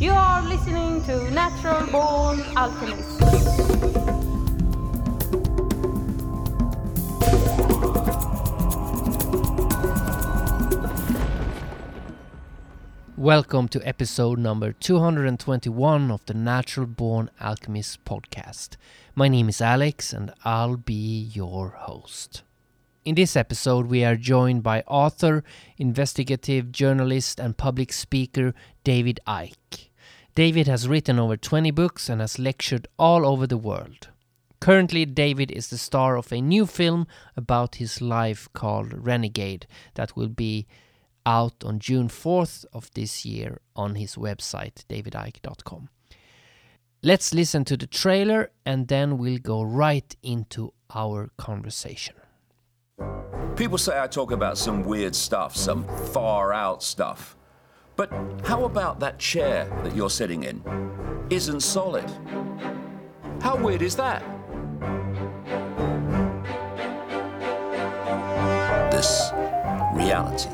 You are listening to Natural Born Alchemist. Welcome to episode number 221 of the Natural Born Alchemist podcast. My name is Alex and I'll be your host. In this episode, we are joined by author, investigative journalist, and public speaker David Icke. David has written over 20 books and has lectured all over the world. Currently, David is the star of a new film about his life called Renegade that will be out on June 4th of this year on his website, davidicke.com. Let's listen to the trailer and then we'll go right into our conversation. People say I talk about some weird stuff, some far out stuff. But how about that chair that you're sitting in? Isn't solid. How weird is that? This reality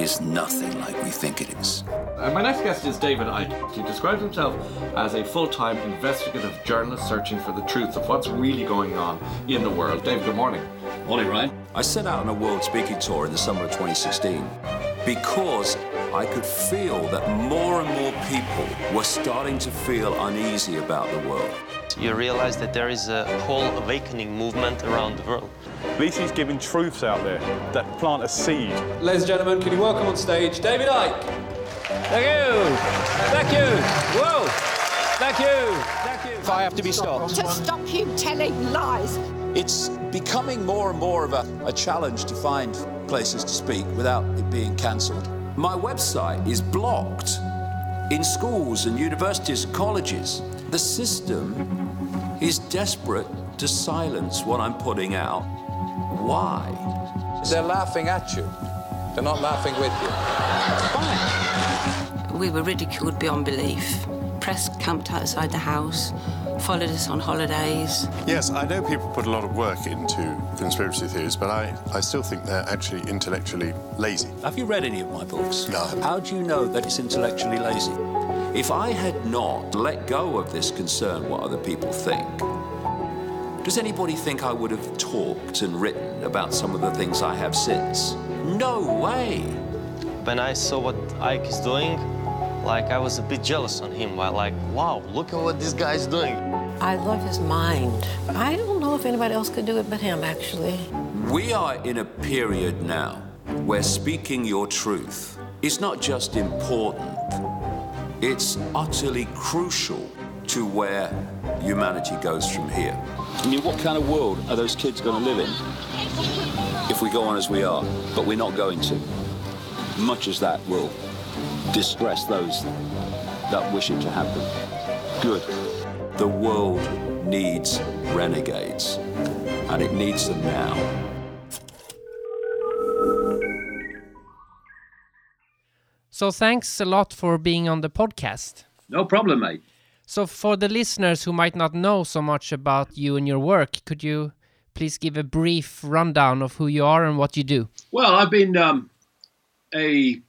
is nothing like we think it is. And my next guest is David Icke. He describes himself as a full-time investigative journalist searching for the truth of what's really going on in the world. David, good morning. Morning, Ryan. I set out on a world speaking tour in the summer of 2016 because I could feel that more and more people were starting to feel uneasy about the world. You realize that there is a whole awakening movement around the world. At least giving truths out there that plant a seed. Ladies and gentlemen, can you welcome on stage David Icke? Thank you. Thank you. Whoa. Thank you. Thank you. If I have to be stopped. to stop you telling lies. It's becoming more and more of a, a challenge to find places to speak without it being cancelled. My website is blocked in schools and universities, and colleges. The system is desperate to silence what I'm putting out. Why? They're laughing at you. They're not laughing with you. We were ridiculed beyond belief. Press camped outside the house, followed us on holidays. Yes, I know people put a lot of work into conspiracy theories, but I, I still think they're actually intellectually lazy. Have you read any of my books? No. How do you know that it's intellectually lazy? If I had not let go of this concern what other people think, does anybody think I would have talked and written about some of the things I have since? No way. When I saw what Icke is doing, like I was a bit jealous on him. While like, wow, look at what this guy's doing. I love his mind. I don't know if anybody else could do it but him, actually. We are in a period now where speaking your truth is not just important, it's utterly crucial to where humanity goes from here. I mean, what kind of world are those kids going to live in if we go on as we are? But we're not going to. Much as that will distress those that wish it to happen. Good. The world needs renegades, and it needs them now. So, thanks a lot for being on the podcast. No problem, mate. So, for the listeners who might not know so much about you and your work, could you please give a brief rundown of who you are and what you do? Well, I've been um, a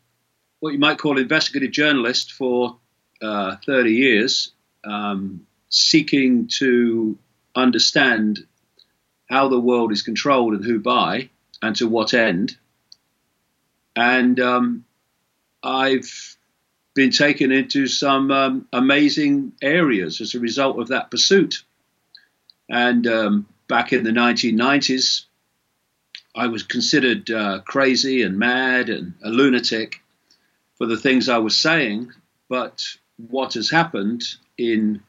what you might call investigative journalist for uh, 30 years, um, seeking to understand how the world is controlled and who by, and to what end. And um, I've been taken into some um, amazing areas as a result of that pursuit. And um, back in the 1990s, I was considered uh, crazy and mad and a lunatic for the things I was saying. But what has happened in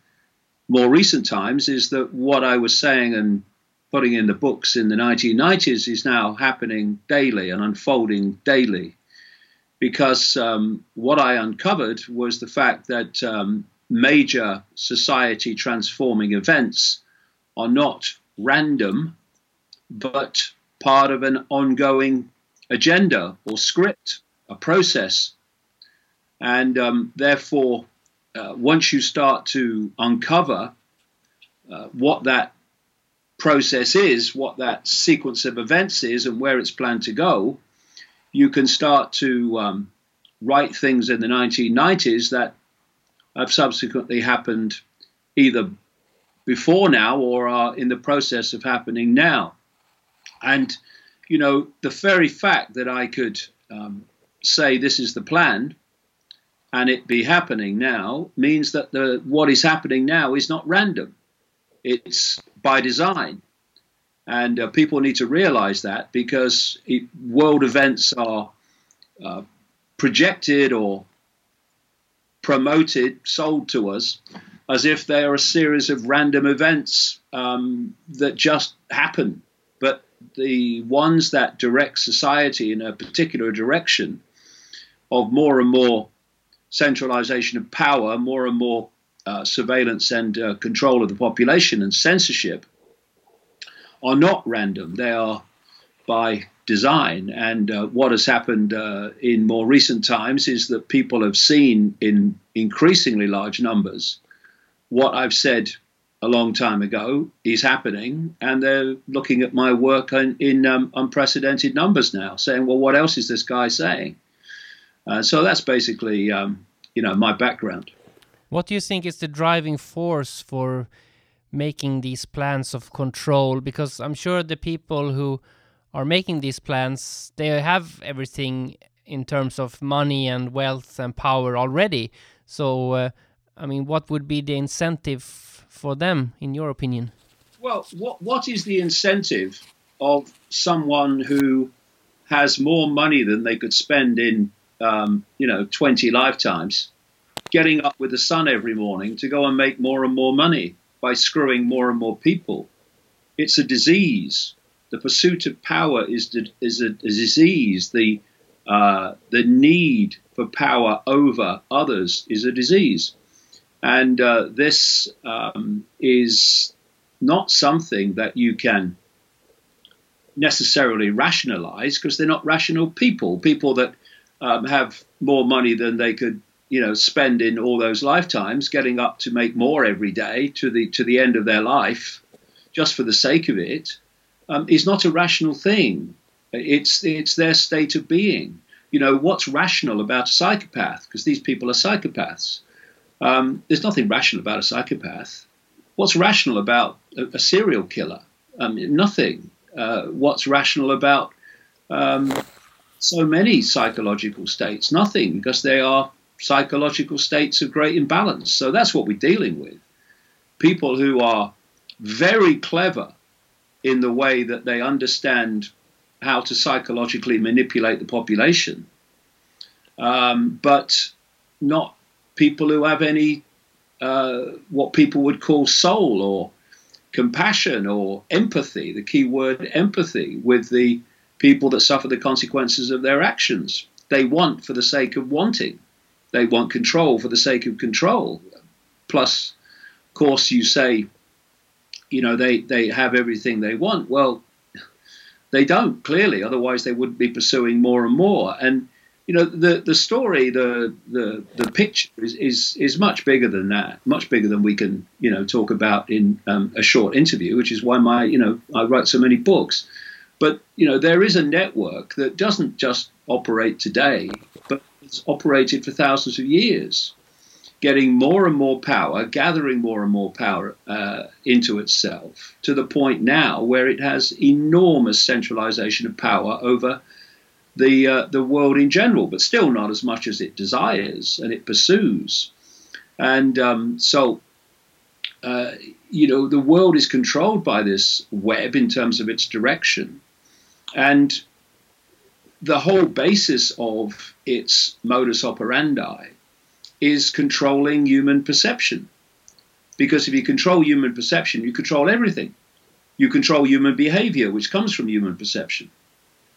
more recent times is that what I was saying and putting in the books in the 1990s is now happening daily and unfolding daily. Because um, what I uncovered was the fact that um, major society transforming events are not random, but part of an ongoing agenda or script, a process. And um, therefore, uh, once you start to uncover uh, what that process is, what that sequence of events is, and where it's planned to go, you can start to um, write things in the 1990s that have subsequently happened either before now or are in the process of happening now. And, you know, the very fact that I could um, say this is the plan and it be happening now means that the what is happening now is not random. It's by design. And uh, people need to realize that because it, world events are uh, projected or promoted, sold to us as if they are a series of random events um, that just happen. But the ones that direct society in a particular direction of more and more centralization of power, more and more uh, surveillance and uh, control of the population and censorship are not random. They are by design. And uh, what has happened uh, in more recent times is that people have seen in increasingly large numbers what I've said a long time ago is happening, and they're looking at my work in, in um, unprecedented numbers now, saying, "Well, what else is this guy saying?" Uh, so that's basically, um, you know, my background. What do you think is the driving force for making these plans of control? Because I'm sure the people who are making these plans, they have everything in terms of money and wealth and power already. So, uh, I mean, what would be the incentive for them, in your opinion? Well, what what is the incentive of someone who has more money than they could spend in, um, you know, 20 lifetimes, getting up with the sun every morning to go and make more and more money by screwing more and more people? It's a disease. The pursuit of power is is a, a disease. The uh, the need for power over others is a disease. And uh, this um, is not something that you can necessarily rationalize because they're not rational people. People that um, have more money than they could, you know, spend in all those lifetimes, getting up to make more every day to the to the end of their life, just for the sake of it, um, is not a rational thing. It's it's their state of being. You know, what's rational about a psychopath? Because these people are psychopaths. Um, there's nothing rational about a psychopath. What's rational about a, a serial killer? Um, nothing. Uh, what's rational about um, so many psychological states? Nothing, because they are psychological states of great imbalance. So that's what we're dealing with. People who are very clever in the way that they understand how to psychologically manipulate the population, um, but not people who have any uh, what people would call soul or compassion or empathy, the key word empathy, with the people that suffer the consequences of their actions. They want for the sake of wanting. They want control for the sake of control. Plus, of course, you say, you know, they, they have everything they want. Well, they don't, clearly, otherwise they wouldn't be pursuing more and more. And you know the the story the the the picture is, is is much bigger than that much bigger than we can you know talk about in um, a short interview which is why my you know I write so many books but you know there is a network that doesn't just operate today but it's operated for thousands of years getting more and more power gathering more and more power uh, into itself to the point now where it has enormous centralization of power over the uh, the world in general, but still not as much as it desires and it pursues. And um, so, uh, you know, the world is controlled by this web in terms of its direction, and the whole basis of its modus operandi is controlling human perception. Because if you control human perception, you control everything. You control human behavior, which comes from human perception.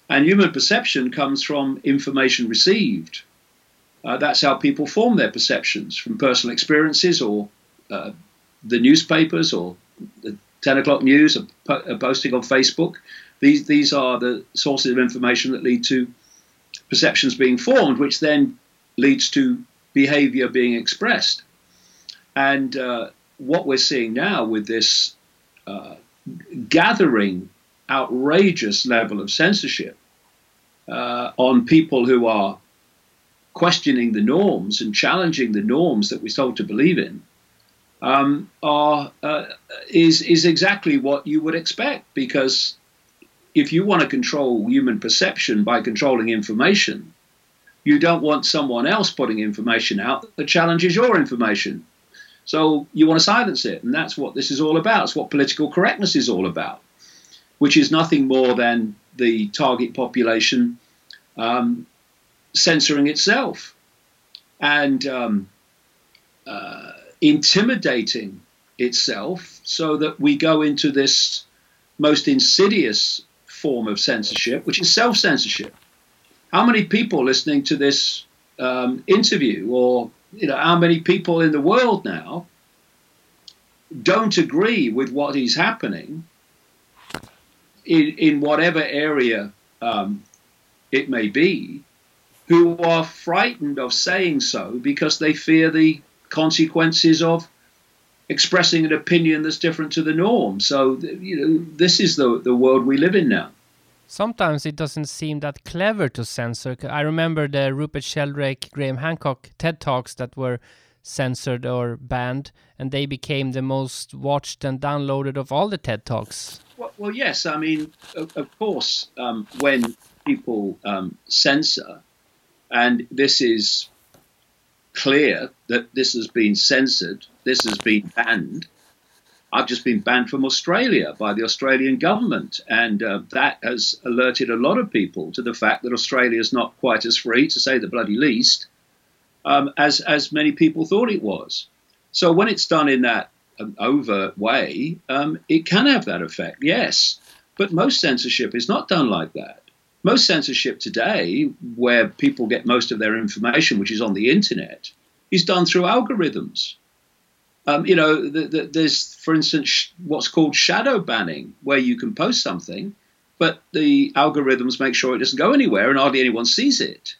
And human perception comes from information received. Uh, that's how people form their perceptions from personal experiences or uh, the newspapers or the 10 o'clock news, a, a posting on Facebook. These, these are the sources of information that lead to perceptions being formed, which then leads to behavior being expressed. And uh, what we're seeing now with this uh, gathering outrageous level of censorship uh, on people who are questioning the norms and challenging the norms that we're told to believe in um, are uh, is is exactly what you would expect because if you want to control human perception by controlling information, you don't want someone else putting information out that challenges your information. So you want to silence it, and that's what this is all about. It's what political correctness is all about, which is nothing more than the target population um, censoring itself and um, uh, intimidating itself so that we go into this most insidious form of censorship, which is self censorship. How many people listening to this um, interview, or you know, how many people in the world now don't agree with what is happening in, in whatever area um, it may be, who are frightened of saying so because they fear the consequences of expressing an opinion that's different to the norm. So, you know, this is the, the world we live in now. Sometimes it doesn't seem that clever to censor. I remember the Rupert Sheldrake, Graham Hancock TED Talks that were censored or banned, and they became the most watched and downloaded of all the TED Talks. Well, well yes. I mean, of, of course, um, when people um, censor, and this is clear that this has been censored, this has been banned. I've just been banned from Australia by the Australian government, and uh, that has alerted a lot of people to the fact that Australia is not quite as free, to say the bloody least, um, as as many people thought it was. So when it's done in that um, overt way, um, it can have that effect, yes. But most censorship is not done like that. Most censorship today, where people get most of their information, which is on the internet, is done through algorithms. Um, you know, the, the, there's, for instance, what's called shadow banning, where you can post something, but the algorithms make sure it doesn't go anywhere and hardly anyone sees it.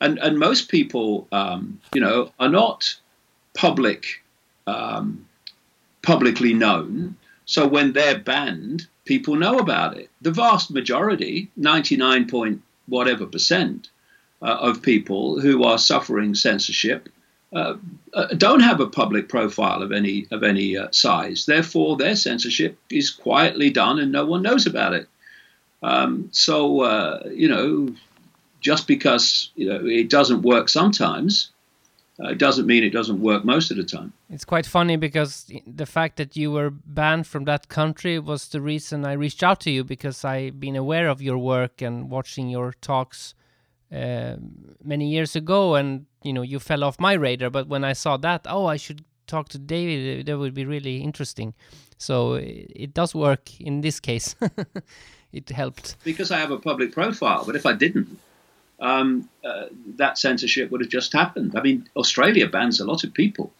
And, and most people, um, you know, are not public, um, publicly known. So when they're banned, people know about it. The vast majority, 99 point whatever percent uh, of people who are suffering censorship uh, uh, don't have a public profile of any of any uh, size. Therefore, their censorship is quietly done, and no one knows about it. Um, so, uh, you know, just because you know it doesn't work sometimes, uh, it doesn't mean it doesn't work most of the time. It's quite funny because the fact that you were banned from that country was the reason I reached out to you because I've been aware of your work and watching your talks uh, many years ago, and you know you fell off my radar. But when I saw that, oh, I should talk to David. That would be really interesting. So it, it does work in this case. it helped because I have a public profile. But if I didn't, um, uh, that censorship would have just happened. I mean, Australia bans a lot of people.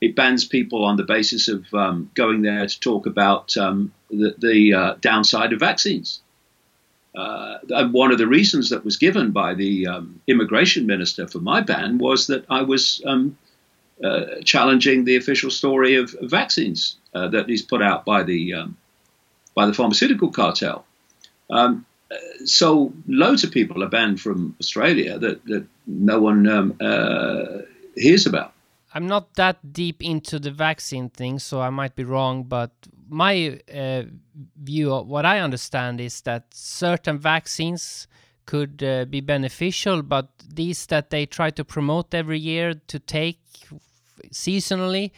It bans people on the basis of um, going there to talk about um, the, the uh, downside of vaccines. Uh, and one of the reasons that was given by the um, immigration minister for my ban was that I was um, uh, challenging the official story of, of vaccines uh, that is put out by the um, by the pharmaceutical cartel. Um, so loads of people are banned from Australia that, that no one um, uh, hears about. I'm not that deep into the vaccine thing, so I might be wrong, but my uh, view of what I understand is that certain vaccines could uh, be beneficial, but these that they try to promote every year to take seasonally,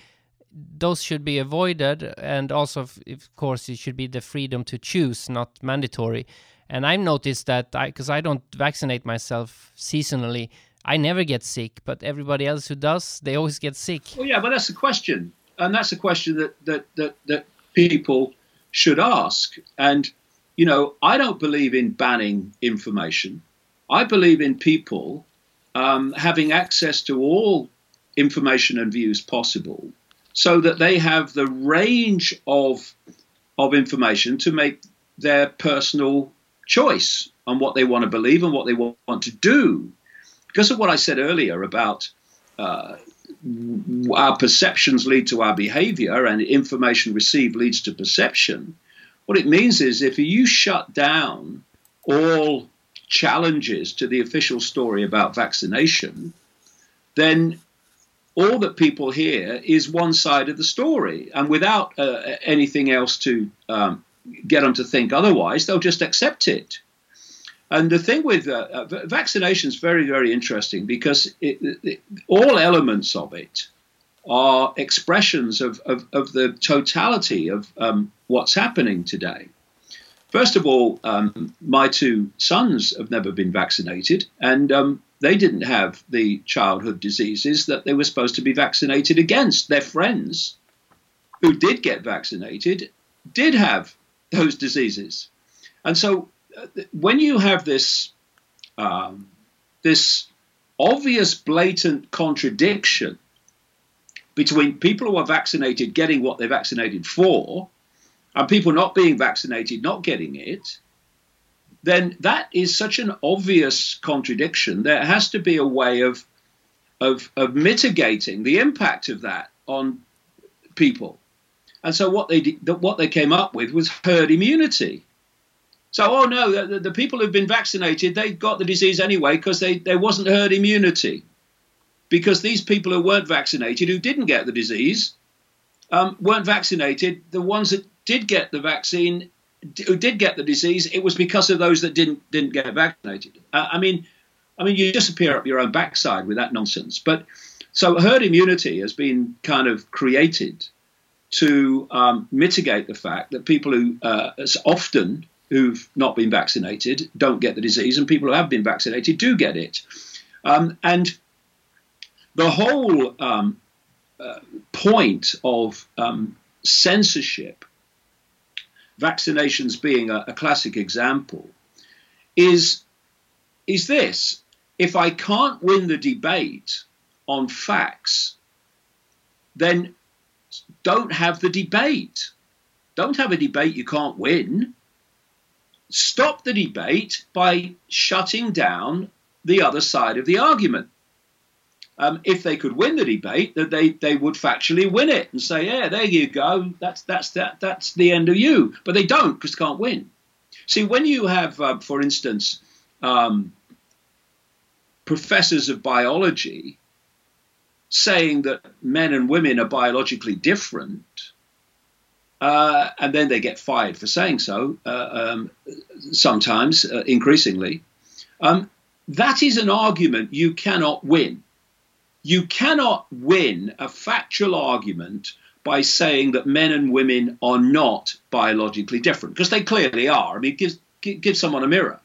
those should be avoided. And also, of course, it should be the freedom to choose, not mandatory. And I've noticed that I, because I don't vaccinate myself seasonally, I never get sick, but everybody else who does, they always get sick. Well, yeah, but that's the question, and that's a question that that that that people should ask. And you know, I don't believe in banning information. I believe in people um, having access to all information and views possible, so that they have the range of of information to make their personal choice on what they want to believe and what they want to do. Because of what I said earlier about uh, our perceptions lead to our behavior and information received leads to perception, what it means is if you shut down all challenges to the official story about vaccination, then all that people hear is one side of the story. And without uh, anything else to um, get them to think otherwise, they'll just accept it. And the thing with uh, uh vaccination is very, very interesting because it, it, all elements of it are expressions of, of, of the totality of um, what's happening today. First of all, um, my two sons have never been vaccinated, and um, they didn't have the childhood diseases that they were supposed to be vaccinated against. Their friends who did get vaccinated did have those diseases. And so uh, when you have this, um, this obvious, blatant contradiction between people who are vaccinated getting what they're vaccinated for and people not being vaccinated not getting it, then that is such an obvious contradiction. There has to be a way of, of, of mitigating the impact of that on people. And so what they what they came up with was herd immunity. So, oh no, the, the people who've been vaccinated, they got the disease anyway because they there wasn't herd immunity. Because these people who weren't vaccinated, who didn't get the disease, um, weren't vaccinated. The ones that did get the vaccine, who did get the disease, it was because of those that didn't didn't get vaccinated. Uh, I mean, I mean, you disappear up your own backside with that nonsense. But so herd immunity has been kind of created to um, mitigate the fact that people who uh, often who've not been vaccinated don't get the disease, and people who have been vaccinated do get it. Um, and the whole um, uh, point of um, censorship, vaccinations being a, a classic example, is is this: if I can't win the debate on facts, then don't have the debate. Don't have a debate you can't win. Stop the debate by shutting down the other side of the argument. Um, if they could win the debate, that they, they would factually win it and say, "Yeah, there you go. That's that's that that's the end of you." But they don't because can't win. See, when you have, uh, for instance, um, professors of biology saying that men and women are biologically different, uh, and then they get fired for saying so, uh, um, sometimes, uh, increasingly, um, that is an argument you cannot win. You cannot win a factual argument by saying that men and women are not biologically different, because they clearly are. I mean, give, give someone a mirror.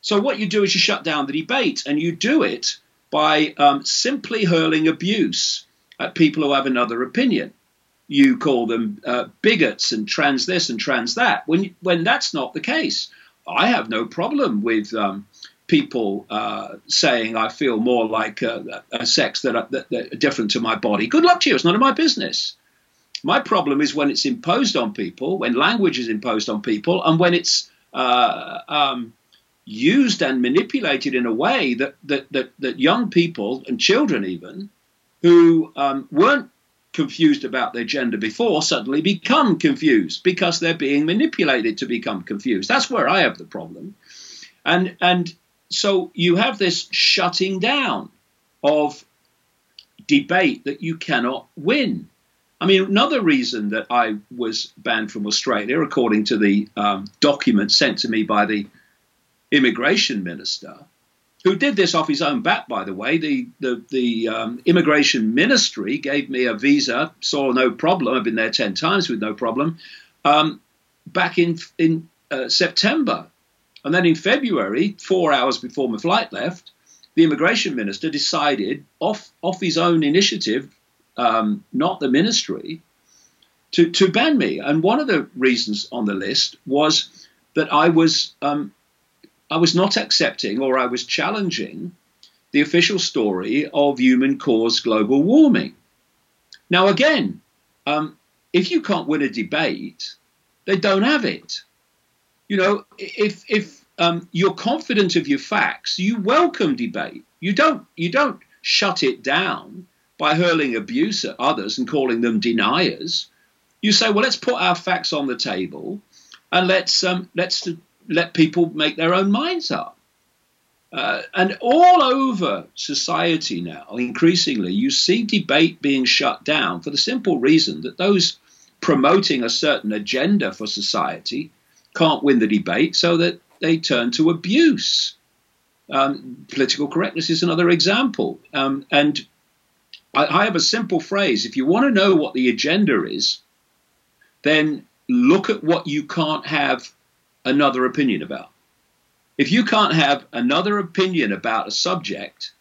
So what you do is you shut down the debate, and you do it by um, simply hurling abuse at people who have another opinion. You call them uh, bigots and trans this and trans that, when, when that's not the case. I have no problem with um, people uh, saying I feel more like a, a sex that, that, that are different to my body. Good luck to you. It's none of my business. My problem is when it's imposed on people, when language is imposed on people, and when it's uh, um, used and manipulated in a way that that that, that young people and children even who um, weren't confused about their gender before suddenly become confused because they're being manipulated to become confused. That's where I have the problem, and and so you have this shutting down of debate that you cannot win. I mean, another reason that I was banned from Australia, according to the um, document sent to me by the immigration minister, who did this off his own bat, by the way. The the, the um, immigration ministry gave me a visa, saw no problem. I've been there ten times with no problem. Um, back in in uh, September, and then in February, four hours before my flight left, the immigration minister decided off off his own initiative, um, not the ministry, to to ban me. And one of the reasons on the list was that I was um, I was not accepting or I was challenging the official story of human caused global warming. Now, again, um, if you can't win a debate, they don't have it. You know, if if um, you're confident of your facts, you welcome debate. You don't you don't shut it down by hurling abuse at others and calling them deniers. You say, well, let's put our facts on the table and let's um, let's let people make their own minds up. Uh, and all over society now, increasingly, you see debate being shut down for the simple reason that those promoting a certain agenda for society can't win the debate, so that they turn to abuse. Um, political correctness is another example. Um, and I, I have a simple phrase if you want to know what the agenda is, then look at what you can't have another opinion about. If you can't have another opinion about a subject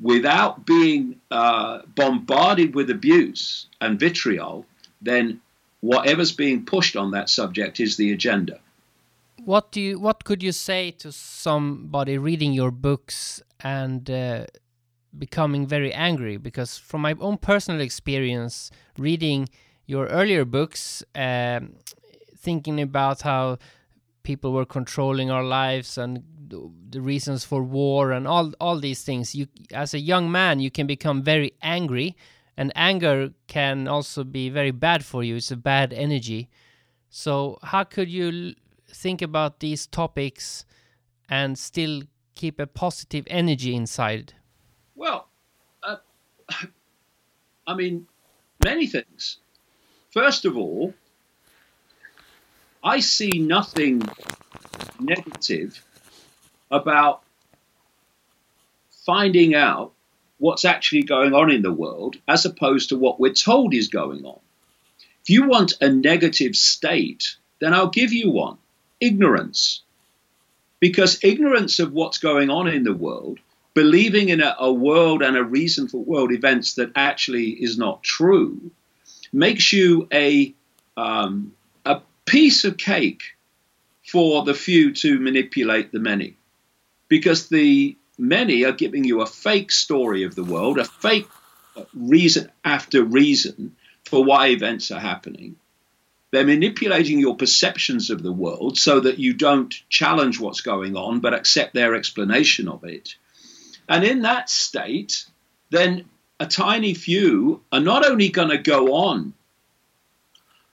without being uh, bombarded with abuse and vitriol, then whatever's being pushed on that subject is the agenda. What do you? What could you say to somebody reading your books and uh, becoming very angry? Because from my own personal experience, reading your earlier books, um, thinking about how people were controlling our lives and the reasons for war and all all these things. You as a young man you can become very angry and anger can also be very bad for you. It's a bad energy. So how could you think about these topics and still keep a positive energy inside? Well uh, i mean many things. First of all I see nothing negative about finding out what's actually going on in the world as opposed to what we're told is going on. If you want a negative state, then I'll give you one ignorance. Because ignorance of what's going on in the world, believing in a, a world and a reason for world events that actually is not true, makes you a um, piece of cake for the few to manipulate the many. Because the many are giving you a fake story of the world, a fake reason after reason for why events are happening. They're manipulating your perceptions of the world so that you don't challenge what's going on but accept their explanation of it. And in that state, then a tiny few are not only going to go on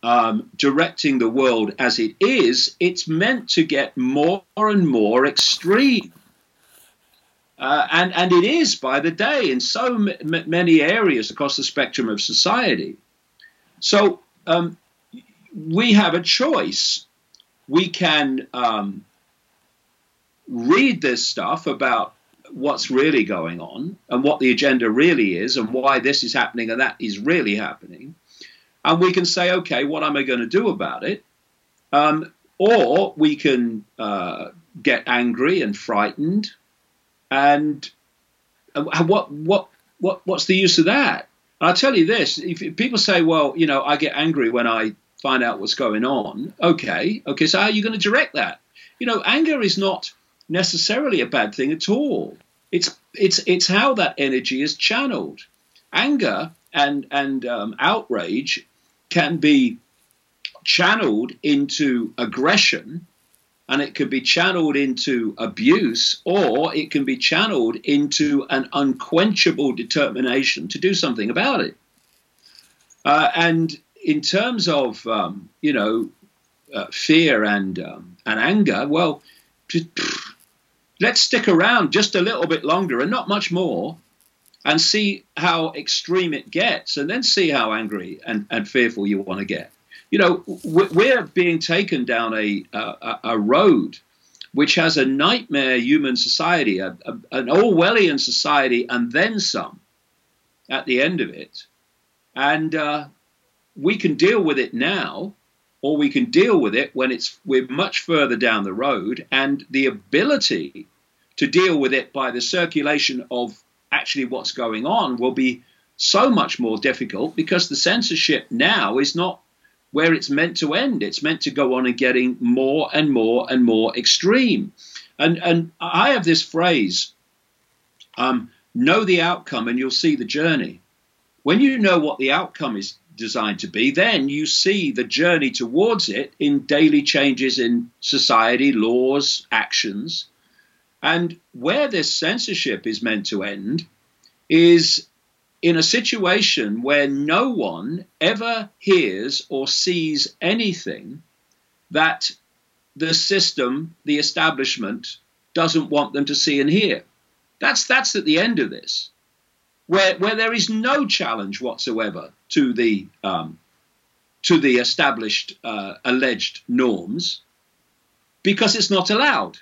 um, directing the world as it is, it's meant to get more and more extreme. Uh, and, and it is by the day in so m- many areas across the spectrum of society. So um, we have a choice. We can um, read this stuff about what's really going on and what the agenda really is and why this is happening and that is really happening and we can say, okay, what am I going to do about it? Um, or we can uh, get angry and frightened, and uh, what what what what's the use of that? And I'll tell you this: if, people say, well, you know, I get angry when I find out what's going on, okay, okay, so how are you going to direct that? You know, anger is not necessarily a bad thing at all. It's it's it's how that energy is channeled. Anger and and um, outrage can be channeled into aggression and it could be channeled into abuse or it can be channeled into an unquenchable determination to do something about it. Uh, and in terms of, um, you know, uh, fear and, um, and anger, well, let's stick around just a little bit longer and not much more and see how extreme it gets, and then see how angry and, and fearful you want to get. You know, we're being taken down a, a, a road which has a nightmare human society, a, a, an Orwellian society, and then some at the end of it. And uh, we can deal with it now, or we can deal with it when it's we're much further down the road, and the ability to deal with it by the circulation of actually what's going on will be so much more difficult because the censorship now is not where it's meant to end. It's meant to go on and getting more and more and more extreme. And and I have this phrase: um, know the outcome and you'll see the journey. When you know what the outcome is designed to be, then you see the journey towards it in daily changes in society, laws, actions. And where this censorship is meant to end is in a situation where no one ever hears or sees anything that the system, the establishment, doesn't want them to see and hear. That's that's at the end of this, where where there is no challenge whatsoever to the um, to the established uh, alleged norms, because it's not allowed.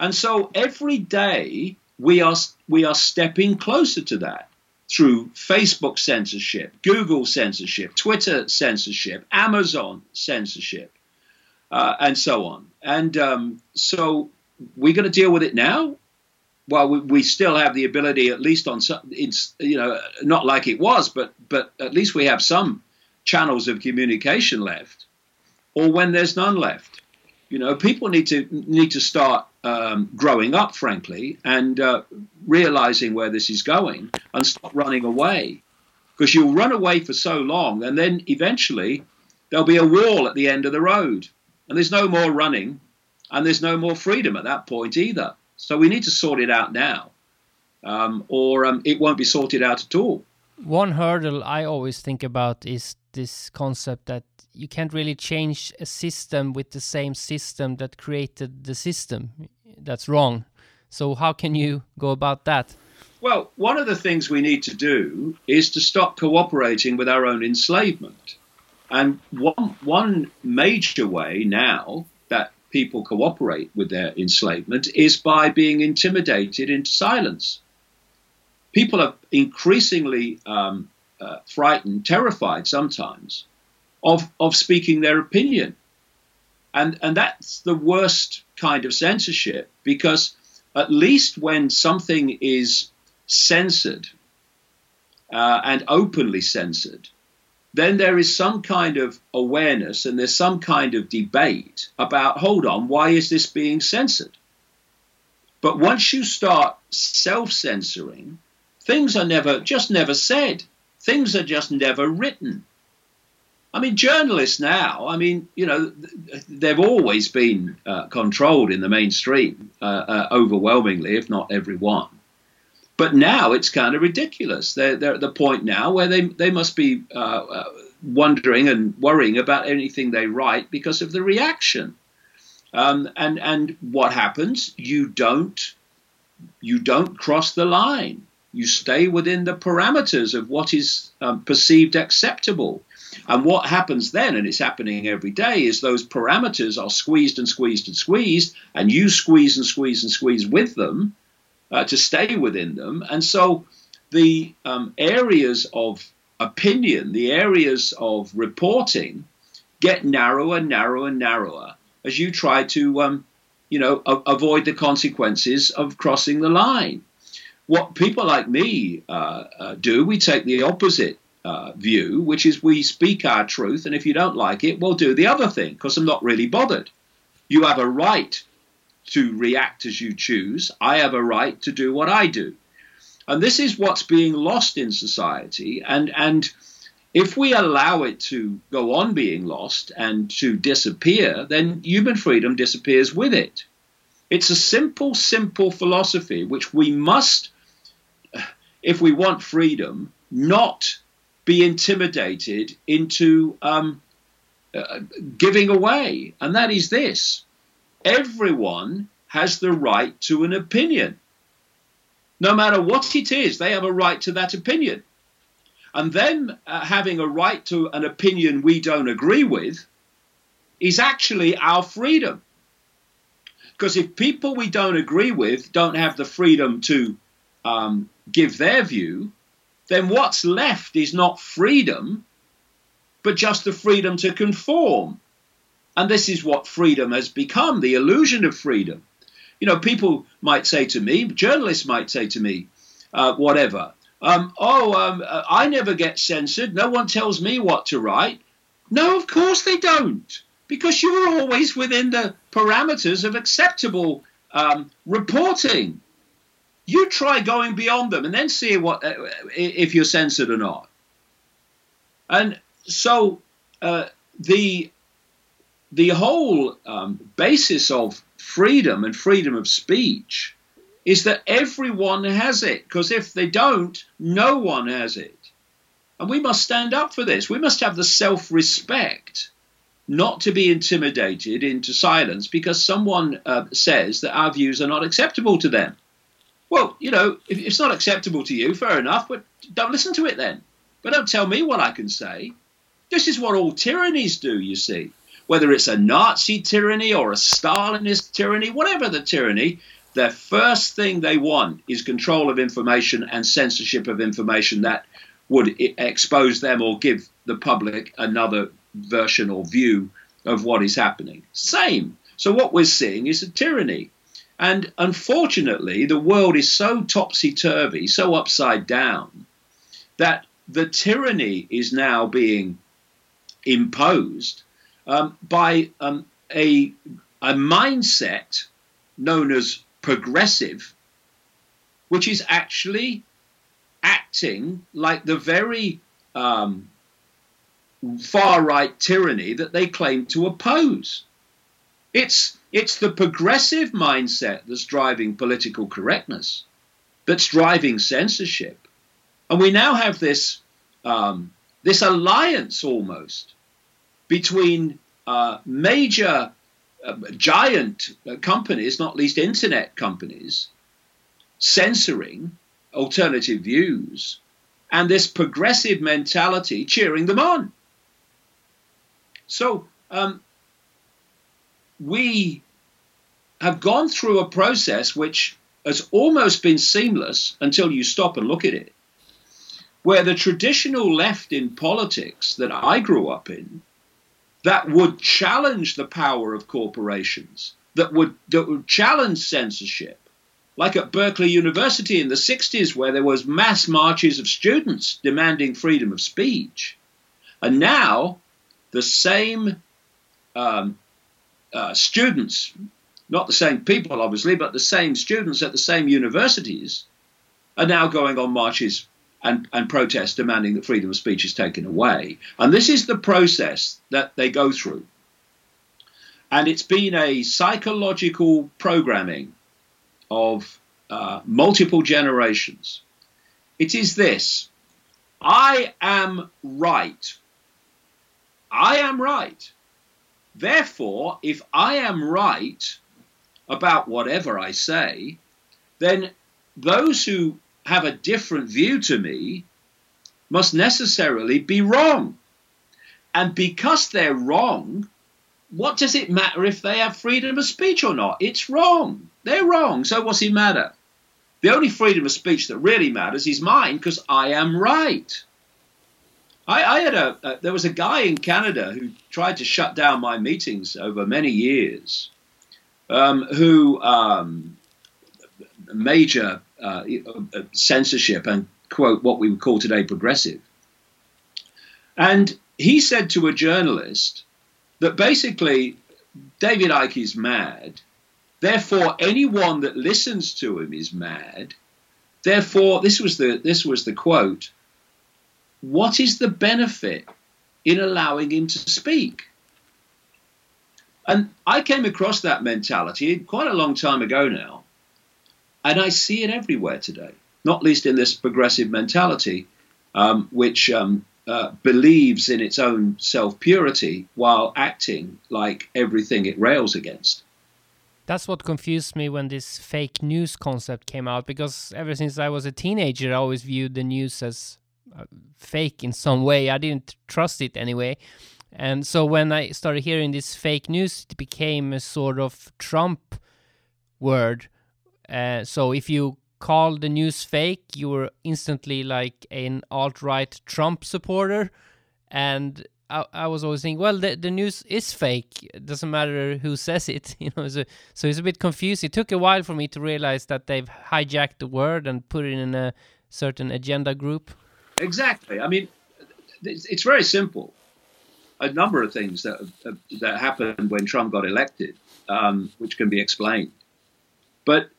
And so every day we are we are stepping closer to that through Facebook censorship, Google censorship, Twitter censorship, Amazon censorship, uh, and so on. And um, so we're going to deal with it now. Well, we, we, still have the ability, at least on some, it's you know not like it was, but but at least we have some channels of communication left, or when there's none left. You know, people need to need to start um, growing up, frankly, and uh, realizing where this is going, and stop running away, because you'll run away for so long, and then eventually there'll be a wall at the end of the road, and there's no more running, and there's no more freedom at that point either. So we need to sort it out now, um, or um, it won't be sorted out at all. One hurdle I always think about is this concept that you can't really change a system with the same system that created the system. That's wrong. So how can you go about that? Well, one of the things we need to do is to stop cooperating with our own enslavement. And one, one major way now that people cooperate with their enslavement is by being intimidated into silence. People are increasingly um, uh, frightened, terrified sometimes of, of speaking their opinion. And, and that's the worst kind of censorship because at least when something is censored uh, and openly censored, then there is some kind of awareness and there's some kind of debate about hold on, why is this being censored? But once you start self censoring, things are never, just never said. Things are just never written. I mean, journalists now, I mean, you know, they've always been uh, controlled in the mainstream, uh, uh, overwhelmingly, if not everyone. But now it's kind of ridiculous. They're, they're at the point now where they, they must be uh, uh, wondering and worrying about anything they write because of the reaction. Um, and, and what happens? You don't, you don't cross the line. You stay within the parameters of what is um, perceived acceptable and what happens then, and it's happening every day, is those parameters are squeezed and squeezed and squeezed, and you squeeze and squeeze and squeeze with them uh, to stay within them. And so the um, areas of opinion, the areas of reporting, get narrower, narrower, and narrower as you try to, um, you know, a- avoid the consequences of crossing the line. What people like me uh, uh, do, we take the opposite uh, view, which is we speak our truth, and if you don't like it, we'll do the other thing because I'm not really bothered. You have a right to react as you choose. I have a right to do what I do. And this is what's being lost in society. And, and if we allow it to go on being lost and to disappear, then human freedom disappears with it. It's a simple, simple philosophy which we must, if we want freedom, not be intimidated into um, uh, giving away. And that is this everyone has the right to an opinion. No matter what it is, they have a right to that opinion. And them uh, having a right to an opinion we don't agree with is actually our freedom. Because if people we don't agree with don't have the freedom to um, give their view, then what's left is not freedom, but just the freedom to conform. And this is what freedom has become the illusion of freedom. You know, people might say to me, journalists might say to me, uh, whatever, um, oh, um, I never get censored. No one tells me what to write. No, of course they don't, because you're always within the parameters of acceptable um, reporting. You try going beyond them and then see what uh, if you're censored or not. And so uh, the the whole um, basis of freedom and freedom of speech is that everyone has it. Because if they don't, no one has it. And we must stand up for this. We must have the self respect not to be intimidated into silence because someone uh, says that our views are not acceptable to them. Well, you know, if it's not acceptable to you, fair enough, but don't listen to it then. But don't tell me what I can say. This is what all tyrannies do, you see. Whether it's a Nazi tyranny or a Stalinist tyranny, whatever the tyranny, the first thing they want is control of information and censorship of information that would expose them or give the public another version or view of what is happening. Same. So what we're seeing is a tyranny. And unfortunately, the world is so topsy turvy, so upside down, that the tyranny is now being imposed um, by um, a, a mindset known as progressive, which is actually acting like the very um, far right tyranny that they claim to oppose. It's, it's the progressive mindset that's driving political correctness, that's driving censorship. And we now have this, um, this alliance almost between uh, major uh, giant uh, companies, not least internet companies, censoring alternative views, and this progressive mentality cheering them on. So um, we have gone through a process which has almost been seamless until you stop and look at it, where the traditional left in politics that I grew up in, that would challenge the power of corporations, that would, that would challenge censorship, like at Berkeley University in the 60s, where there was mass marches of students demanding freedom of speech. And now the same um, uh, students, not the same people, obviously, but the same students at the same universities are now going on marches and, and protests demanding that freedom of speech is taken away. And this is the process that they go through. And it's been a psychological programming of uh, multiple generations. It is this I am right I am right. Therefore, if I am right about whatever I say, then those who have a different view to me must necessarily be wrong. And because they're wrong, what does it matter if they have freedom of speech or not? It's wrong. They're wrong. So what's it matter? The only freedom of speech that really matters is mine because I am right. I, I had a, there was a guy in Canada who tried to shut down my meetings over many years, um, who um, major uh, censorship and quote what we would call today progressive. And he said to a journalist that basically David Icke is mad. Therefore, anyone that listens to him is mad. Therefore, this was the this was the quote what is the benefit in allowing him to speak? And I came across that mentality quite a long time ago now, and I see it everywhere today, not least in this progressive mentality, um, which um, uh, believes in its own self purity while acting like everything it rails against. That's what confused me when this fake news concept came out because ever since I was a teenager, I always viewed the news as fake in some way. I didn't trust it anyway. And so when I started hearing this fake news, it became a sort of Trump word. Uh, so if you call the news fake, you were instantly like an alt right Trump supporter. And I, I, was always thinking, well, the, the news is fake. It doesn't matter who says it, you know. So, so it's a bit confused. It took a while for me to realize that they've hijacked the word and put it in a certain agenda group. Exactly. I mean, it's very simple. A number of things that that happened when Trump got elected, um, which can be explained. But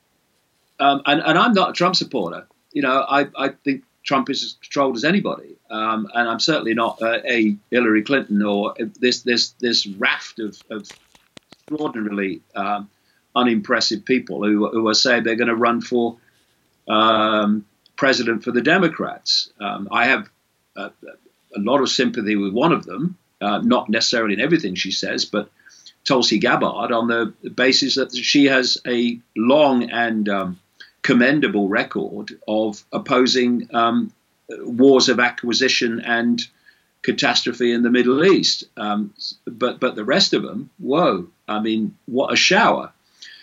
um, and, and I'm not a Trump supporter. You know, I, I think Trump is as controlled as anybody, um, and I'm certainly not a Hillary Clinton or this this this raft of, of extraordinarily um, unimpressive people who, who are saying they're going to run for um, president for the Democrats. Um, I have a, a, lot of sympathy with one of them, uh, not necessarily in everything she says, but Tulsi Gabbard on the basis that she has a long and um, commendable record of opposing um, wars of acquisition and catastrophe in the Middle East. Um, but but the rest of them, whoa! I mean, what a shower!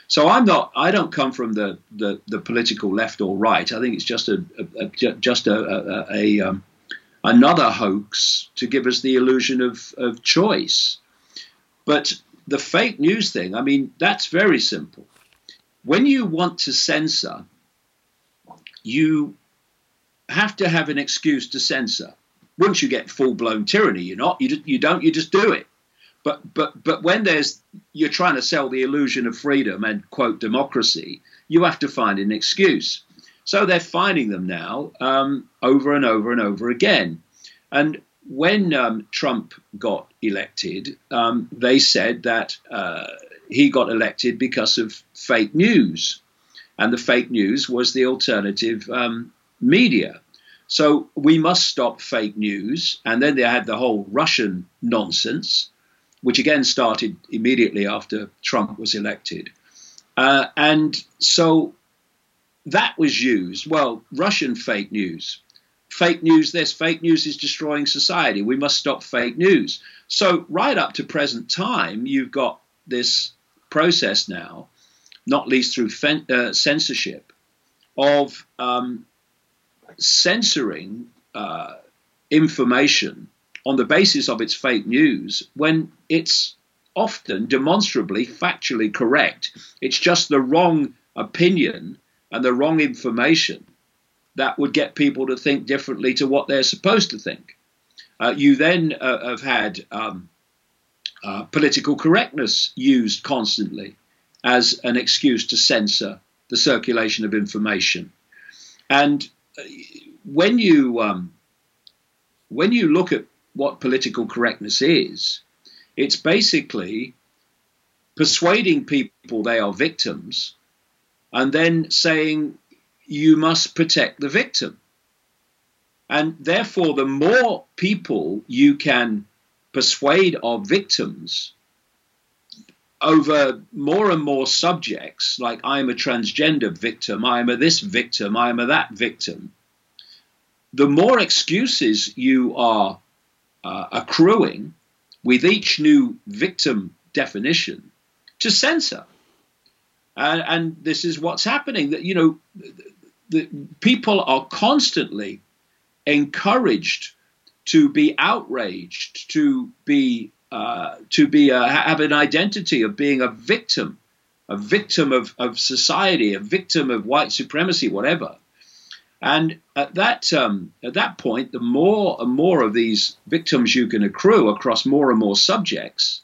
So I'm not. I don't come from the the, the political left or right. I think it's just a, a, a just a, a, um, another hoax to give us the illusion of, of choice. But the fake news thing, I mean, that's very simple. When you want to censor, you have to have an excuse to censor. Once you get full blown tyranny, you're not. You, you don't. You just do it. But but but when there's you're trying to sell the illusion of freedom and quote democracy, you have to find an excuse. So they're finding them now um, over and over and over again. And when um, Trump got elected, um, they said that uh, he got elected because of fake news. And the fake news was the alternative um, media. So we must stop fake news. And then they had the whole Russian nonsense, which again started immediately after Trump was elected. Uh, and so that was used. Well, Russian fake news. Fake news this, fake news is destroying society. We must stop fake news. So, right up to present time, you've got this process now, not least through fen- uh, censorship, of um, censoring uh, information on the basis of its fake news when it's often demonstrably factually correct. It's just the wrong opinion and the wrong information that would get people to think differently to what they're supposed to think. Uh, you then uh, have had um, uh, political correctness used constantly as an excuse to censor the circulation of information. And uh, when you um, when you look at what political correctness is, it's basically persuading people they are victims and then saying you must protect the victim. And therefore, the more people you can persuade of victims over more and more subjects, like I'm a transgender victim, I'm a this victim, I'm a that victim, the more excuses you are uh, accruing with each new victim definition to censor. And, and this is what's happening. That you know, the, the people are constantly encouraged to be outraged, to be uh, to be a, have an identity of being a victim, a victim of, of society, a victim of white supremacy, whatever. And at that um, at that point, the more and more of these victims you can accrue across more and more subjects,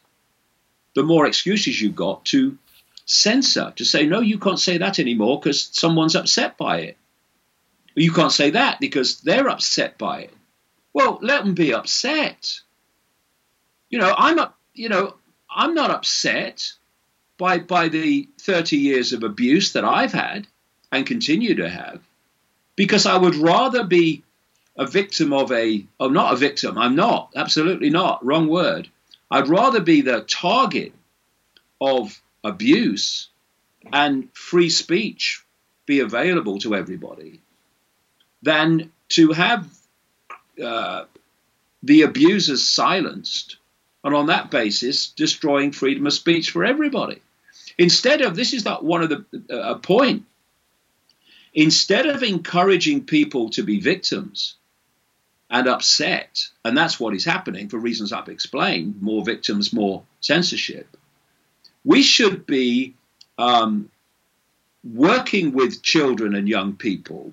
the more excuses you've got to censor, to say, no, you can't say that anymore because someone's upset by it. You can't say that because they're upset by it. Well, let them be upset. You know, I'm up, you know, I'm not upset by by the 30 years of abuse that I've had and continue to have because I would rather be a victim of a oh not a victim, I'm not, absolutely not, wrong word. I'd rather be the target of abuse and free speech be available to everybody than to have uh, the abusers silenced and on that basis destroying freedom of speech for everybody. Instead of this is not one of the uh, a point. Instead of encouraging people to be victims and upset, and that's what is happening for reasons I've explained, more victims, more censorship we should be um, working with children and young people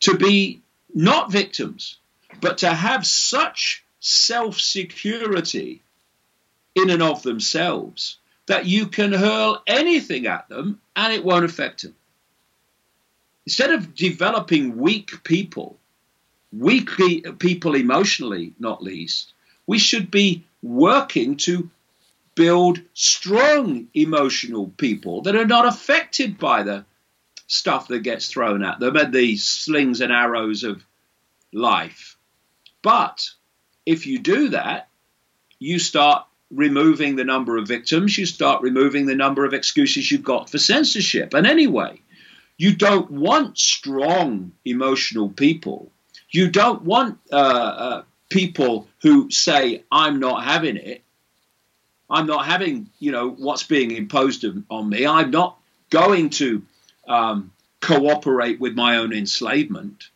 to be not victims, but to have such self security in and of themselves that you can hurl anything at them and it won't affect them. Instead of developing weak people, weak people emotionally, not least, we should be working to build strong emotional people that are not affected by the stuff that gets thrown at them and the slings and arrows of life. But if you do that, you start removing the number of victims, you start removing the number of excuses you've got for censorship. And anyway, you don't want strong emotional people. You don't want uh, uh, people who say, I'm not having it. I'm not having, you know, what's being imposed on me. I'm not going to um, cooperate with my own enslavement.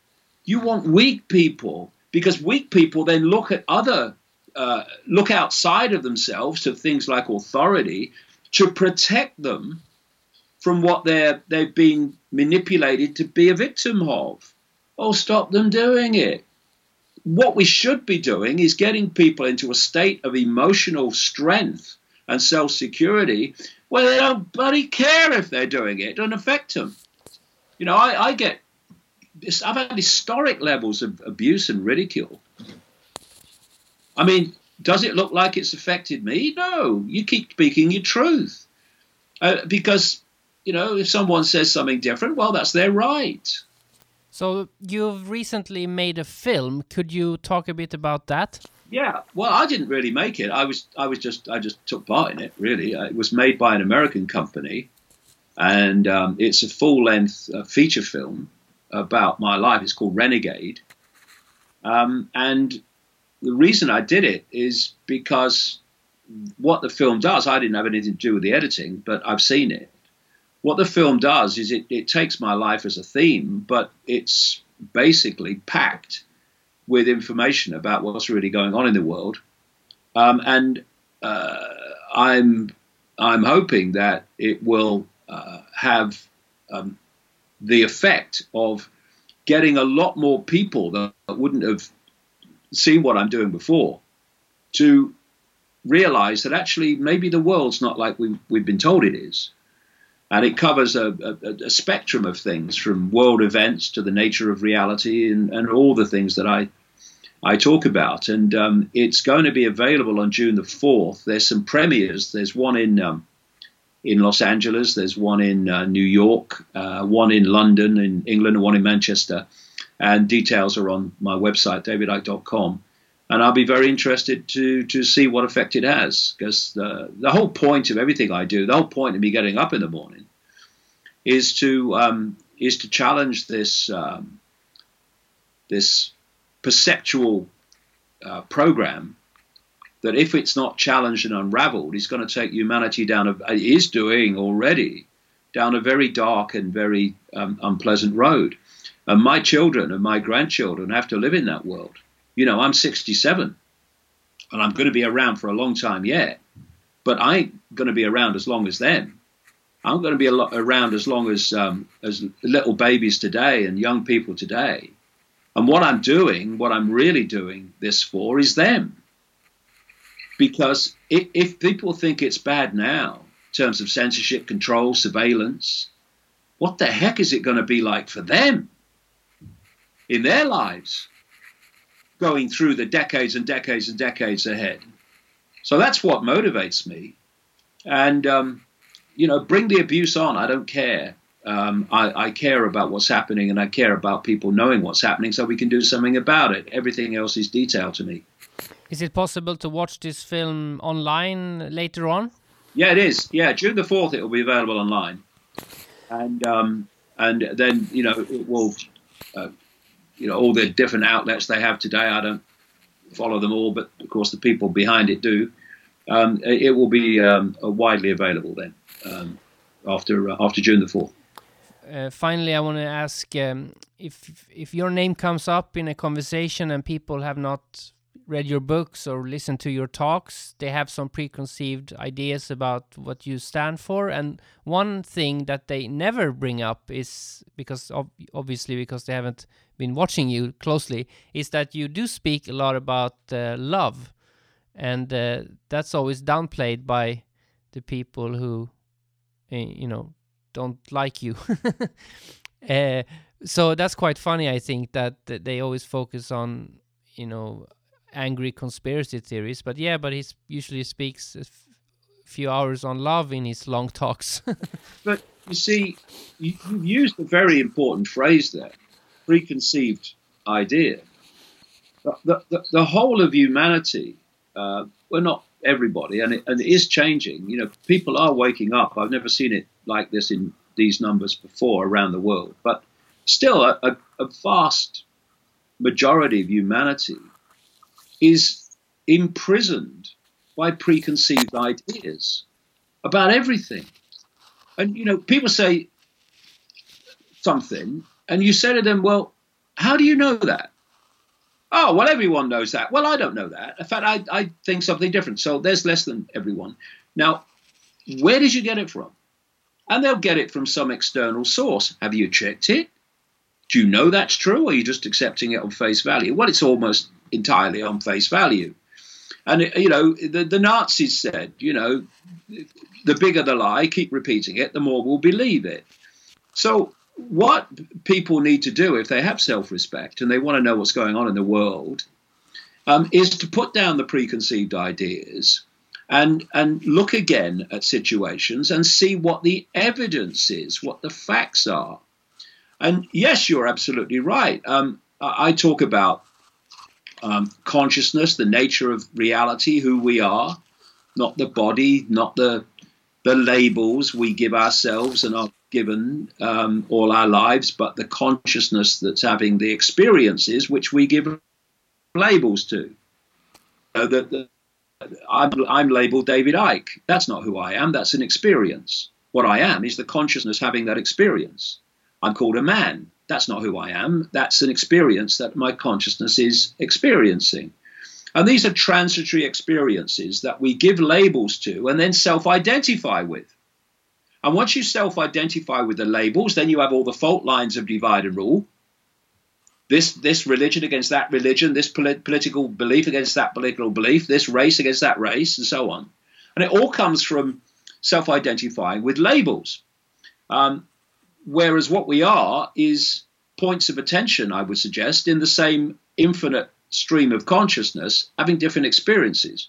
You want weak people because weak people then look at other, uh, look outside of themselves to things like authority to protect them from what they're they've been manipulated to be a victim of. Oh, stop them doing it. What we should be doing is getting people into a state of emotional strength and self security where they don't bloody care if they're doing it. It doesn't affect them. You know, I, I get, I've had historic levels of abuse and ridicule. I mean, does it look like it's affected me? No. You keep speaking your truth. Uh, because, you know, if someone says something different, well, that's their right. So you've recently made a film. Could you talk a bit about that? Yeah, well, I didn't really make it. I was, I was just, I just took part in it. Really, it was made by an American company, and um, it's a full-length uh, feature film about my life. It's called Renegade, um, and the reason I did it is because what the film does. I didn't have anything to do with the editing, but I've seen it. What the film does is it, it takes my life as a theme, but it's basically packed with information about what's really going on in the world. Um, and uh, I'm I'm hoping that it will uh, have um, the effect of getting a lot more people that wouldn't have seen what I'm doing before to realize that actually maybe the world's not like we, we've been told it is. And it covers a, a, a, spectrum of things from world events to the nature of reality and, and all the things that I I talk about. And um, it's going to be available on June the 4th. There's some premieres. There's one in um, in Los Angeles, there's one in uh, New York, uh, one in London, in England, and one in Manchester. And details are on my website, davidicke.com. And I'll be very interested to, to see what effect it has. Because the, the whole point of everything I do, the whole point of me getting up in the morning, is to um, is to challenge this um, this perceptual uh, program that if it's not challenged and unraveled, is going to take humanity down a is doing already down a very dark and very um, unpleasant road. And my children and my grandchildren have to live in that world. You know, I'm 67, and I'm going to be around for a long time yet. But I ain't going to be around as long as them. I'm going to be around as long as um, as little babies today and young people today. And what I'm doing, what I'm really doing this for, is them. Because if, if people think it's bad now, in terms of censorship, control, surveillance, what the heck is it going to be like for them in their lives going through the decades and decades and decades ahead? So that's what motivates me. And, um, you know, bring the abuse on. I don't care. Um, I, I, care about what's happening and I care about people knowing what's happening so we can do something about it. Everything else is detail to me. Is it possible to watch this film online later on? Yeah, it is. Yeah, June the fourth, it will be available online, and um, and then you know it will, uh, you know, all the different outlets they have today. I don't follow them all, but of course the people behind it do. Um, it will be um, widely available then um, after uh, after June the fourth. Uh, finally, I want to ask um, if if your name comes up in a conversation and people have not read your books or listened to your talks, they have some preconceived ideas about what you stand for. And one thing that they never bring up is because ob obviously because they haven't been watching you closely, is that you do speak a lot about uh, love, and uh, that's always downplayed by the people who, uh, you know, don't like you. Uh, so that's quite funny. I think that they always focus on, you know angry conspiracy theories. But yeah, but he usually speaks a few hours on love in his long talks. but you see, you, have used a very important phrase there preconceived idea. The, the, the whole of humanity uh, well, not everybody, and it, and it is changing. You know, people are waking up. I've never seen it like this in these numbers before around the world, but still, a, a, a vast majority of humanity is imprisoned by preconceived ideas about everything. And, you know, people say something, and you say to them, well, how do you know that? Oh, well, everyone knows that. Well, I don't know that. In fact, I, I think something different. So there's less than everyone. Now, where did you get it from? And they'll get it from some external source. Have you checked it? Do you know that's true, or are you just accepting it on face value? Well, it's almost entirely on face value. And, you know, the, the Nazis said, you know, the bigger the lie, keep repeating it, the more we'll believe it. So, what people need to do if they have self respect and they want to know what's going on in the world um, is to put down the preconceived ideas and, and look again at situations and see what the evidence is, what the facts are. And yes, you're absolutely right. Um, I talk about um, consciousness, the nature of reality, who we are, not the body, not the the labels we give ourselves and are given um, all our lives, but the consciousness that's having the experiences which we give labels to. That, that I'm, I'm labeled David Icke. That's not who I am. That's an experience. What I am is the consciousness having that experience. I'm called a man. That's not who I am. That's an experience that my consciousness is experiencing. And these are transitory experiences that we give labels to and then self identify with. And once you self identify with the labels, then you have all the fault lines of divide and rule. This, this religion against that religion, this polit- political belief against that political belief, this race against that race, and so on. And it all comes from self identifying with labels. Um, whereas what we are is points of attention, I would suggest, in the same infinite stream of consciousness, having different experiences.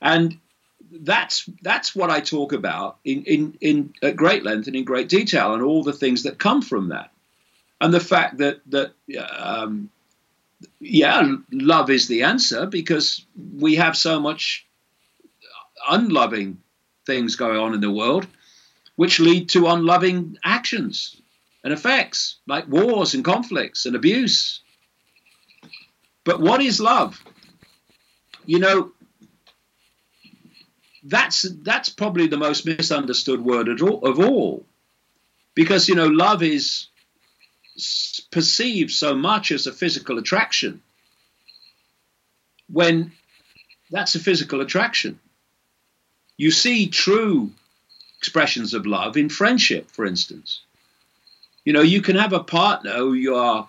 And that's that's what I talk about in, in, in at great length and in great detail, and all the things that come from that, and the fact that that um, yeah, love is the answer because we have so much unloving things going on in the world, which lead to unloving actions and effects like wars and conflicts and abuse. But what is love? You know, that's that's probably the most misunderstood word all, of all, because you know love is perceived so much as a physical attraction when that's a physical attraction. You see true expressions of love in friendship, for instance. You know, you can have a partner who you are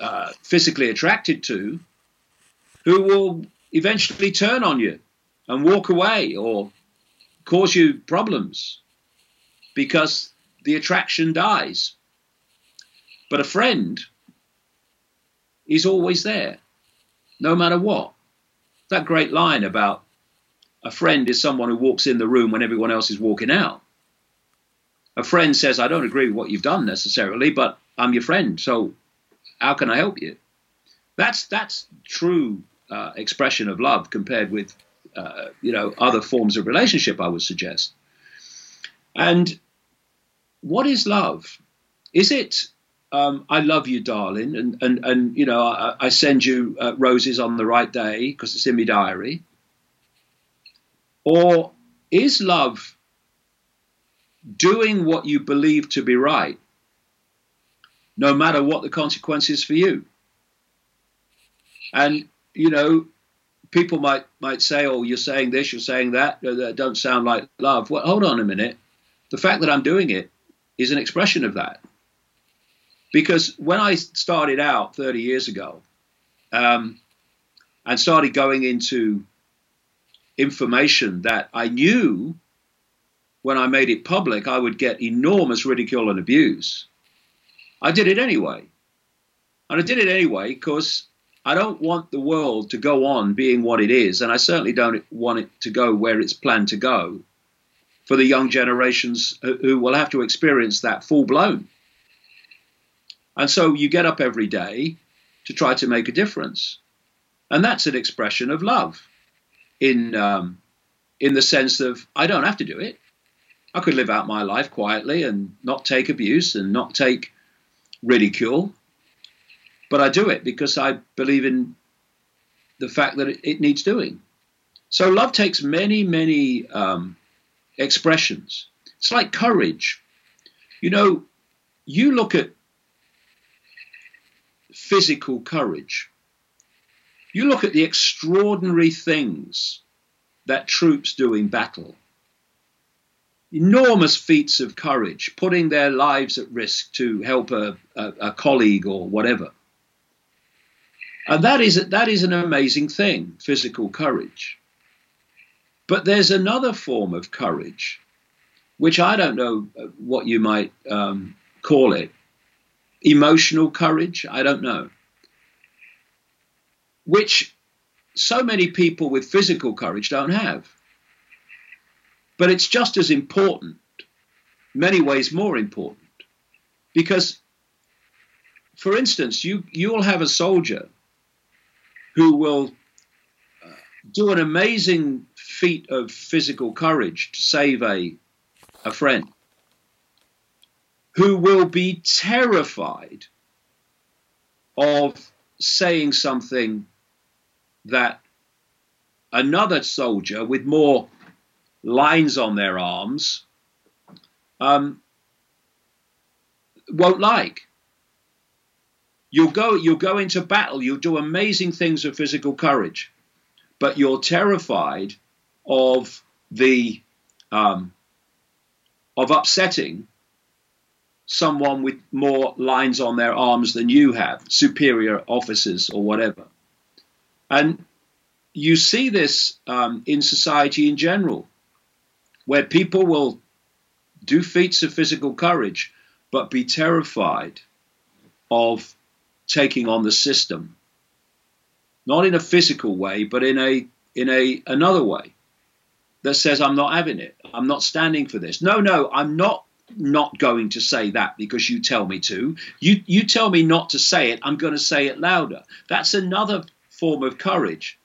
uh, physically attracted to who will eventually turn on you and walk away or cause you problems because the attraction dies. But a friend is always there, no matter what. That great line about a friend is someone who walks in the room when everyone else is walking out. A friend says, I don't agree with what you've done necessarily, but I'm your friend, so how can I help you? That's that's true uh, expression of love compared with uh, you know other forms of relationship. I would suggest. And what is love? Is it um, I love you, darling, and and and you know I, I send you uh, roses on the right day because it's in my diary? Or is love doing what you believe to be right, no matter what the consequences for you? And you know, people might might say, "Oh, you're saying this, you're saying that. That don't sound like love." Well, hold on a minute. The fact that I'm doing it is an expression of that. Because when I started out 30 years ago, um, and started going into information that I knew when I made it public, I would get enormous ridicule and abuse. I did it anyway. And I did it anyway because I don't want the world to go on being what it is, and I certainly don't want it to go where it's planned to go for the young generations who will have to experience that full blown. And so you get up every day to try to make a difference. and that's an expression of love. In um, in the sense of I don't have to do it. I could live out my life quietly and not take abuse and not take ridicule, but I do it because I believe in the fact that it, needs doing. So love takes many, many um, expressions. It's like courage. You know, you look at physical courage. You look at the extraordinary things that troops do in battle. Enormous feats of courage, putting their lives at risk to help a, a, a colleague or whatever. And that is, that is an amazing thing, physical courage. But there's another form of courage, which I don't know what you might um, call it emotional courage, I don't know, which so many people with physical courage don't have. But it's just as important, many ways more important, because, for instance, you you'll have a soldier who will uh, do an amazing feat of physical courage to save a a friend, who will be terrified of saying something that another soldier with more lines on their arms um, won't like. You'll go, you'll go into battle, you'll do amazing things of physical courage, but you're terrified of the um, of upsetting someone with more lines on their arms than you have, superior officers or whatever. And you see this um, in society in general, where people will do feats of physical courage, but be terrified of taking on the system, not in a physical way, but in a in a another way that says, "I'm not having it. I'm not standing for this." No, no, I'm not not going to say that because you tell me to. You you tell me not to say it. I'm going to say it louder. That's another form of courage,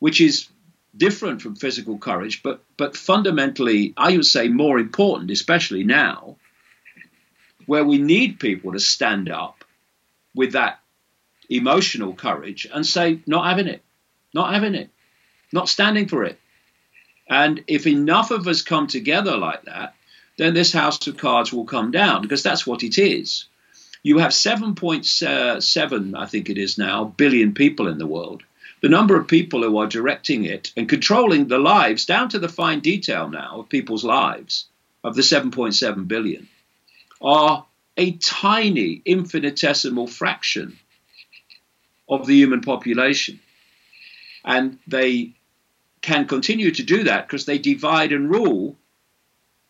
which is different from physical courage, but but fundamentally, I would say more important, especially now, where we need people to stand up with that emotional courage and say, not having it, not having it, not standing for it. And if enough of us come together like that, then this house of cards will come down because that's what it is. You have 7.7, I think it is now, billion people in the world. The number of people who are directing it and controlling the lives, down to the fine detail now of people's lives, of the 7.7 billion, are a tiny, infinitesimal fraction of the human population. And they can continue to do that because they divide and rule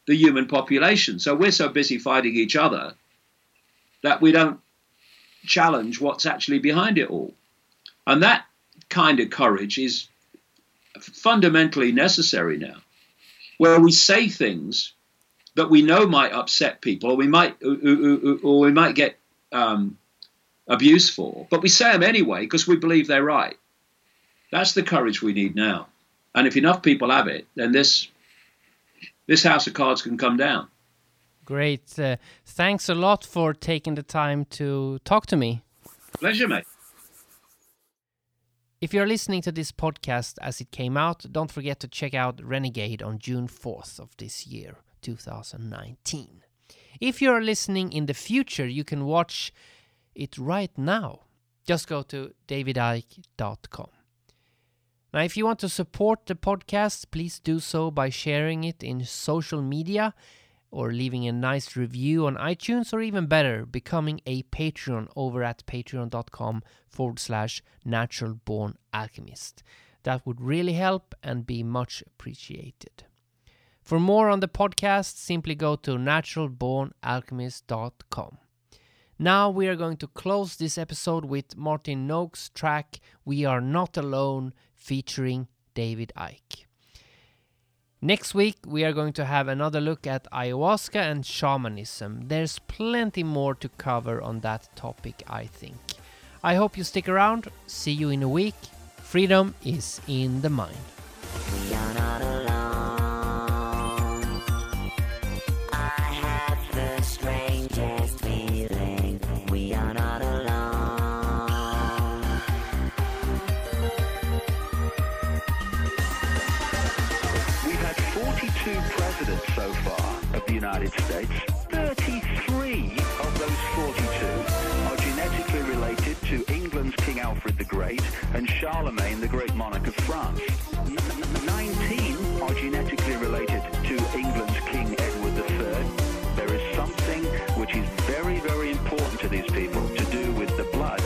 the human population. So we're so busy fighting each other that we don't challenge what's actually behind it all. And that kind of courage is fundamentally necessary now, where we say things that we know might upset people, or we might, uh, uh, uh, or we might get um, abuse for, but we say them anyway because we believe they're right. That's the courage we need now. And if enough people have it, then this this house of cards can come down. Great. Uh, thanks a lot for taking the time to talk to me. Pleasure, mate. If you're listening to this podcast as it came out, don't forget to check out Renegade on June 4th of this year, 2019. If you're listening in the future, you can watch it right now. Just go to davidicke.com. Now, if you want to support the podcast, please do so by sharing it in social media or leaving a nice review on iTunes, or even better, becoming a Patreon over at patreon.com forward slash natural born alchemist. That would really help and be much appreciated. For more on the podcast, simply go to naturalbornalchemist.com. Now we are going to close this episode with Martin Noakes' track We Are Not Alone featuring David Icke. Next week, we are going to have another look at ayahuasca and shamanism. There's plenty more to cover on that topic, I think. I hope you stick around. See you in a week. Freedom is in the mind. United States. 33 of those 42 are genetically related to England's King Alfred the Great and Charlemagne, the great monarch of France. N- n- 19 are genetically related to England's King Edward III. There is something which is very, very important to these people to do with the blood.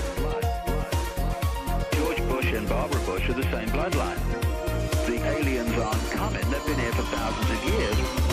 George Bush and Barbara Bush are the same bloodline. The aliens aren't coming. They've been here for thousands of years.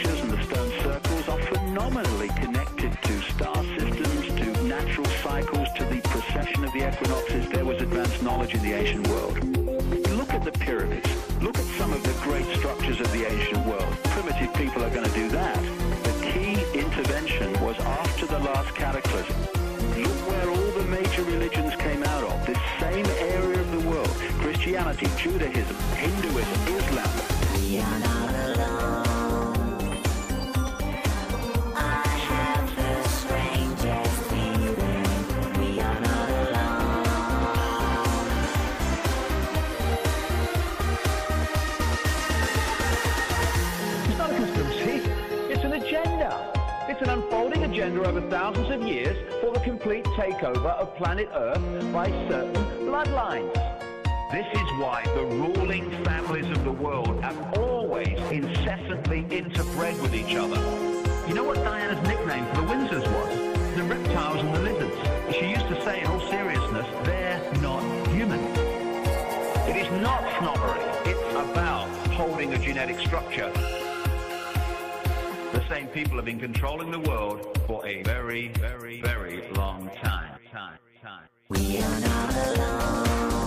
Structures and the stone circles are phenomenally connected to star systems, to natural cycles, to the precession of the equinoxes. There was advanced knowledge in the ancient world. Look at the pyramids. Look at some of the great structures of the ancient world. Primitive people are going to do that. The key intervention was after the last cataclysm. Look where all the major religions came out of. This same area of the world. Christianity, Judaism, Hinduism, Islam. It's over thousands of years for the complete takeover of planet Earth by certain bloodlines. This is why the ruling families of the world have always incessantly interbred with each other. You know what Diana's nickname for the Windsors was? The reptiles and the lizards. She used to say in all seriousness, they're not human. It is not snobbery. It's about holding a genetic structure. People have been controlling the world for a very, very, very long time. Time. Time. We are not alone.